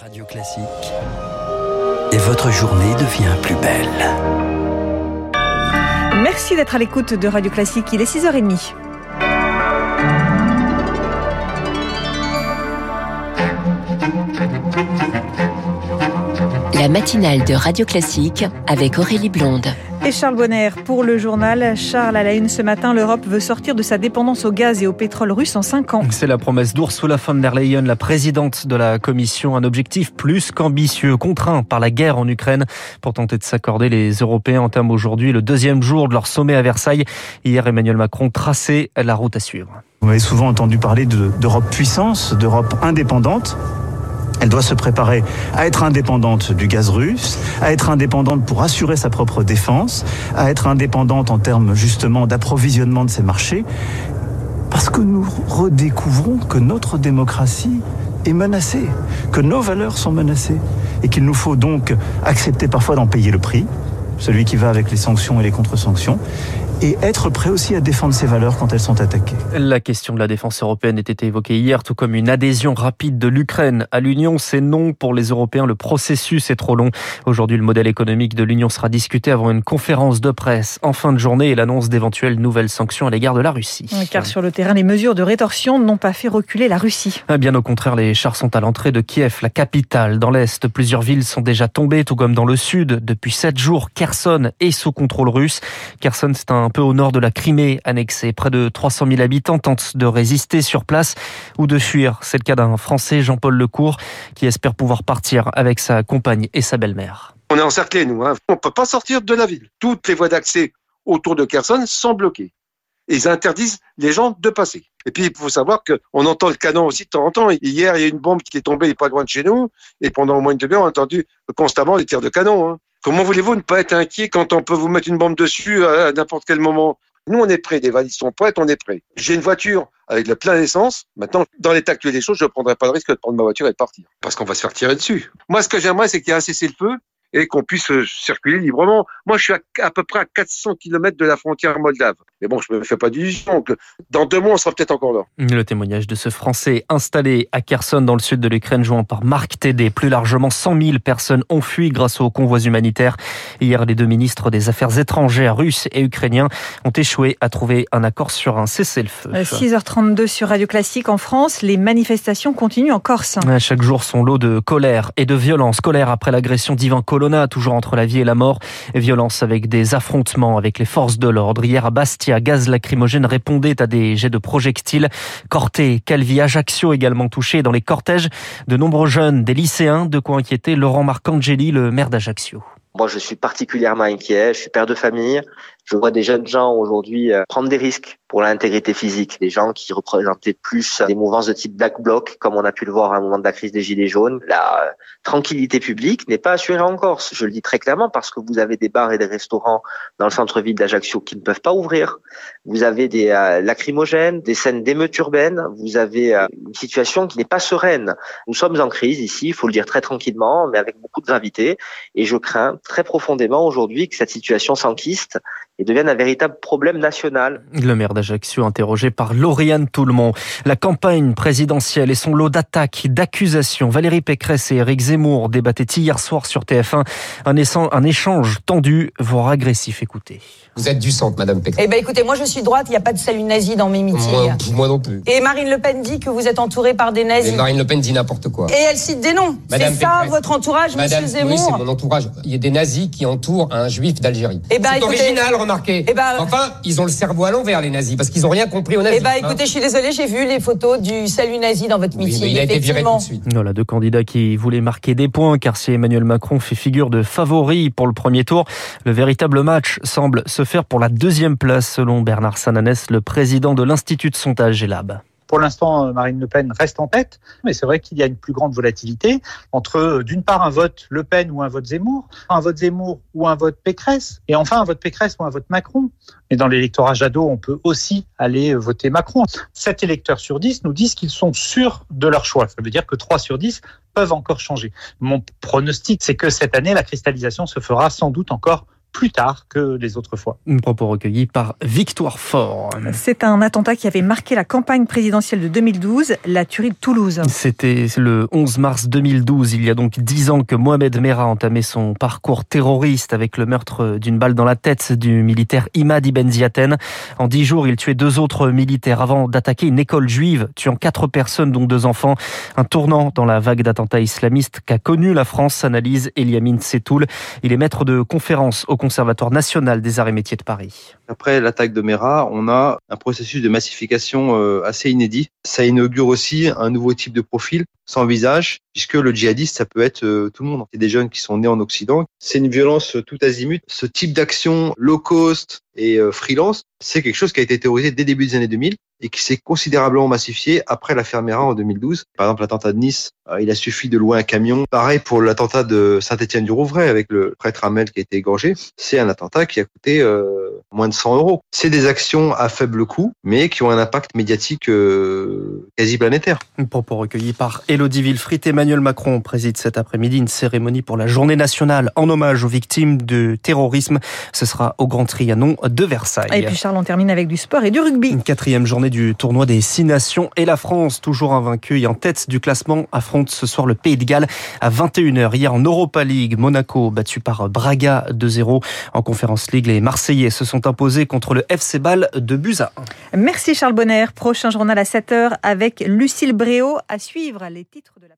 Radio Classique. Et votre journée devient plus belle. Merci d'être à l'écoute de Radio Classique. Il est 6h30. La matinale de Radio Classique avec Aurélie Blonde. Et Charles Bonner pour le journal. Charles, à la une ce matin, l'Europe veut sortir de sa dépendance au gaz et au pétrole russe en 5 ans. C'est la promesse d'Ursula von der Leyen, la présidente de la Commission. Un objectif plus qu'ambitieux, contraint par la guerre en Ukraine. Pour tenter de s'accorder, les Européens entament aujourd'hui le deuxième jour de leur sommet à Versailles. Hier, Emmanuel Macron traçait la route à suivre. Vous avez souvent entendu parler d'Europe puissance, d'Europe indépendante. Elle doit se préparer à être indépendante du gaz russe, à être indépendante pour assurer sa propre défense, à être indépendante en termes justement d'approvisionnement de ses marchés, parce que nous redécouvrons que notre démocratie est menacée, que nos valeurs sont menacées, et qu'il nous faut donc accepter parfois d'en payer le prix, celui qui va avec les sanctions et les contre-sanctions, et être prêt aussi à défendre ses valeurs quand elles sont attaquées. La question de la défense européenne était évoquée hier, tout comme une adhésion rapide de l'Ukraine à l'Union. C'est non pour les Européens. Le processus est trop long. Aujourd'hui, le modèle économique de l'Union sera discuté avant une conférence de presse en fin de journée et l'annonce d'éventuelles nouvelles sanctions à l'égard de la Russie. Car sur le terrain, les mesures de rétorsion n'ont pas fait reculer la Russie. Ah, bien au contraire, les chars sont à l'entrée de Kiev, la capitale. Dans l'Est, plusieurs villes sont déjà tombées, tout comme dans le Sud. Depuis sept jours, Kherson est sous contrôle russe. Kherson, c'est un peu au nord de la Crimée annexée. Près de 300 000 habitants tentent de résister sur place ou de fuir. C'est le cas d'un Français, Jean-Paul Lecourt, qui espère pouvoir partir avec sa compagne et sa belle-mère. On est encerclés, nous. Hein. On ne peut pas sortir de la ville. Toutes les voies d'accès autour de Kherson sont bloquées. Ils interdisent les gens de passer. Et puis, il faut savoir qu'on entend le canon aussi de temps en temps. Hier, il y a une bombe qui est tombée pas loin de chez nous. Et pendant au moins une demi-heure, on a entendu constamment les tirs de canon. Hein. Comment voulez-vous ne pas être inquiet quand on peut vous mettre une bombe dessus à n'importe quel moment? Nous, on est prêts. Les valises sont prêtes, on est prêts. J'ai une voiture avec le plein d'essence. Maintenant, dans l'état actuel des choses, je ne prendrai pas le risque de prendre ma voiture et de partir. Parce qu'on va se faire tirer dessus. Moi, ce que j'aimerais, c'est qu'il y ait un cessez-le-feu et qu'on puisse circuler librement. Moi, je suis à, à, peu près à 400 km de la frontière moldave. Mais bon, je ne me fais pas d'illusions. Dans deux mois, on sera peut-être encore là. Le témoignage de ce Français installé à Kherson, dans le sud de l'Ukraine, jouant par Marc Tédé. Plus largement, 100 000 personnes ont fui grâce aux convois humanitaires. Hier, les deux ministres des Affaires étrangères russes et ukrainiens ont échoué à trouver un accord sur un cessez-le-feu. 6h32 sur Radio Classique en France. Les manifestations continuent en Corse. Chaque jour, son lot de colère et de violence. Colère après l'agression d'Ivan Toujours entre la vie et la mort. Violence avec des affrontements avec les forces de l'ordre. Hier à Bastia, gaz lacrymogène répondait à des jets de projectiles. Corté, Calvi, Ajaccio également touchés. Dans les cortèges, de nombreux jeunes, des lycéens, de quoi inquiéter Laurent Marcangeli, le maire d'Ajaccio. Moi, je suis particulièrement inquiet. Je suis père de famille. Je vois des jeunes gens aujourd'hui prendre des risques pour l'intégrité physique. Des gens qui représentaient plus des mouvances de type Black Bloc, comme on a pu le voir à un moment de la crise des Gilets jaunes. La tranquillité publique n'est pas assurée en Corse. Je le dis très clairement parce que vous avez des bars et des restaurants dans le centre-ville d'Ajaccio qui ne peuvent pas ouvrir. Vous avez des euh, lacrymogènes, des scènes d'émeutes urbaines. Vous avez euh, une situation qui n'est pas sereine. Nous sommes en crise ici, il faut le dire très tranquillement, mais avec beaucoup de gravité. Et je crains très profondément aujourd'hui que cette situation s'enquiste et devienne un véritable problème national. Le maire d'Ajaccio interrogé par Lauriane Toulmont. La campagne présidentielle et son lot d'attaques, d'accusations. Valérie Pécresse et Éric Zemmour débattaient hier soir sur TF1 un, un échange tendu, voire agressif. Écoutez. Vous êtes du centre, Madame Pécresse. Eh ben, écoutez, moi je suis droite, il n'y a pas de salut nazi dans mes meetings. Moi, moi, non plus. Et Marine Le Pen dit que vous êtes entouré par des nazis. Et Marine Le Pen dit n'importe quoi. Et elle cite des noms. C'est ça Pécresse. votre entourage, Madame, Monsieur Zemmour Oui, c'est mon entourage. Il y a des nazis qui entourent un juif d'Algérie. Eh ben, c'est original, remarquez. Eh ben- Enfin, ils ont le cerveau à l'envers, les nazis, parce qu'ils n'ont rien compris aux nazis. Eh ben, hein. écoutez, je suis désolée, j'ai vu les photos du salut nazi dans votre Oui, meeting. il a été viré tout effectivement. de suite. Voilà, deux candidats qui voulaient marquer des points, car si Emmanuel Macron fait figure de favori pour le premier tour, le véritable match semble se faire pour la deuxième place, selon Bernard Sananès, le président de l'Institut de sondage Gelab. Pour l'instant, euh, Marine Le Pen reste en tête, mais c'est vrai qu'il y a une plus grande volatilité entre, euh, d'une part, un vote Le Pen ou un vote Zemmour, un vote Zemmour ou un vote Pécresse, et enfin un vote Pécresse ou un vote Macron. Et dans l'électorat Jadot, on peut aussi aller euh, voter Macron. 7 électeurs sur 10 nous disent qu'ils sont sûrs de leur choix. Ça veut dire que 3 sur 10 peuvent encore changer. Mon pronostic, c'est que cette année, la cristallisation se fera sans doute encore plus tard que les autres fois. Un propos recueilli par Victoire Fort. C'est un attentat qui avait marqué la campagne présidentielle de 2012, la tuerie de Toulouse. C'était le 11 mars 2012, il y a donc dix ans que Mohamed Merah entamait son parcours terroriste avec le meurtre d'une balle dans la tête du militaire Imad Ibn Ziaten. En dix jours, il tuait deux autres militaires avant d'attaquer une école juive, tuant quatre personnes, dont deux enfants. Un tournant dans la vague d'attentats islamistes qu'a connu la France, analyse Eliamine Setoul. Il est maître de conférence au Conservatoire national des arts et métiers de Paris. Après l'attaque de Mera, on a un processus de massification euh, assez inédit. Ça inaugure aussi un nouveau type de profil sans visage, puisque le djihadiste, ça peut être euh, tout le monde. C'est des jeunes qui sont nés en Occident. C'est une violence tout azimut. Ce type d'action low cost et euh, freelance, c'est quelque chose qui a été théorisé dès début des années 2000 et qui s'est considérablement massifié après l'affaire Mera en 2012. Par exemple, l'attentat de Nice, il a suffi de louer un camion. Pareil pour l'attentat de Saint-Étienne-du-Rouvray avec le prêtre Hamel qui a été égorgé. C'est un attentat qui a coûté euh, moins de 100 euros. C'est des actions à faible coût, mais qui ont un impact médiatique euh, quasi planétaire. Propos recueilli par Elodie Villefrit. Emmanuel Macron préside cet après-midi une cérémonie pour la journée nationale en hommage aux victimes de terrorisme. Ce sera au Grand Trianon de Versailles. Et puis Charles, on termine avec du sport et du rugby. Une quatrième journée du tournoi des Six Nations et la France, toujours invaincue et en tête du classement, affronte ce soir le Pays de Galles à 21h. Hier en Europa League, Monaco battu par Braga 2-0. En Conférence League, les Marseillais se sont imposés contre le FC Bâle de Buza. Merci Charles Bonner. Prochain journal à 7h avec Lucille Bréau à suivre les titres de la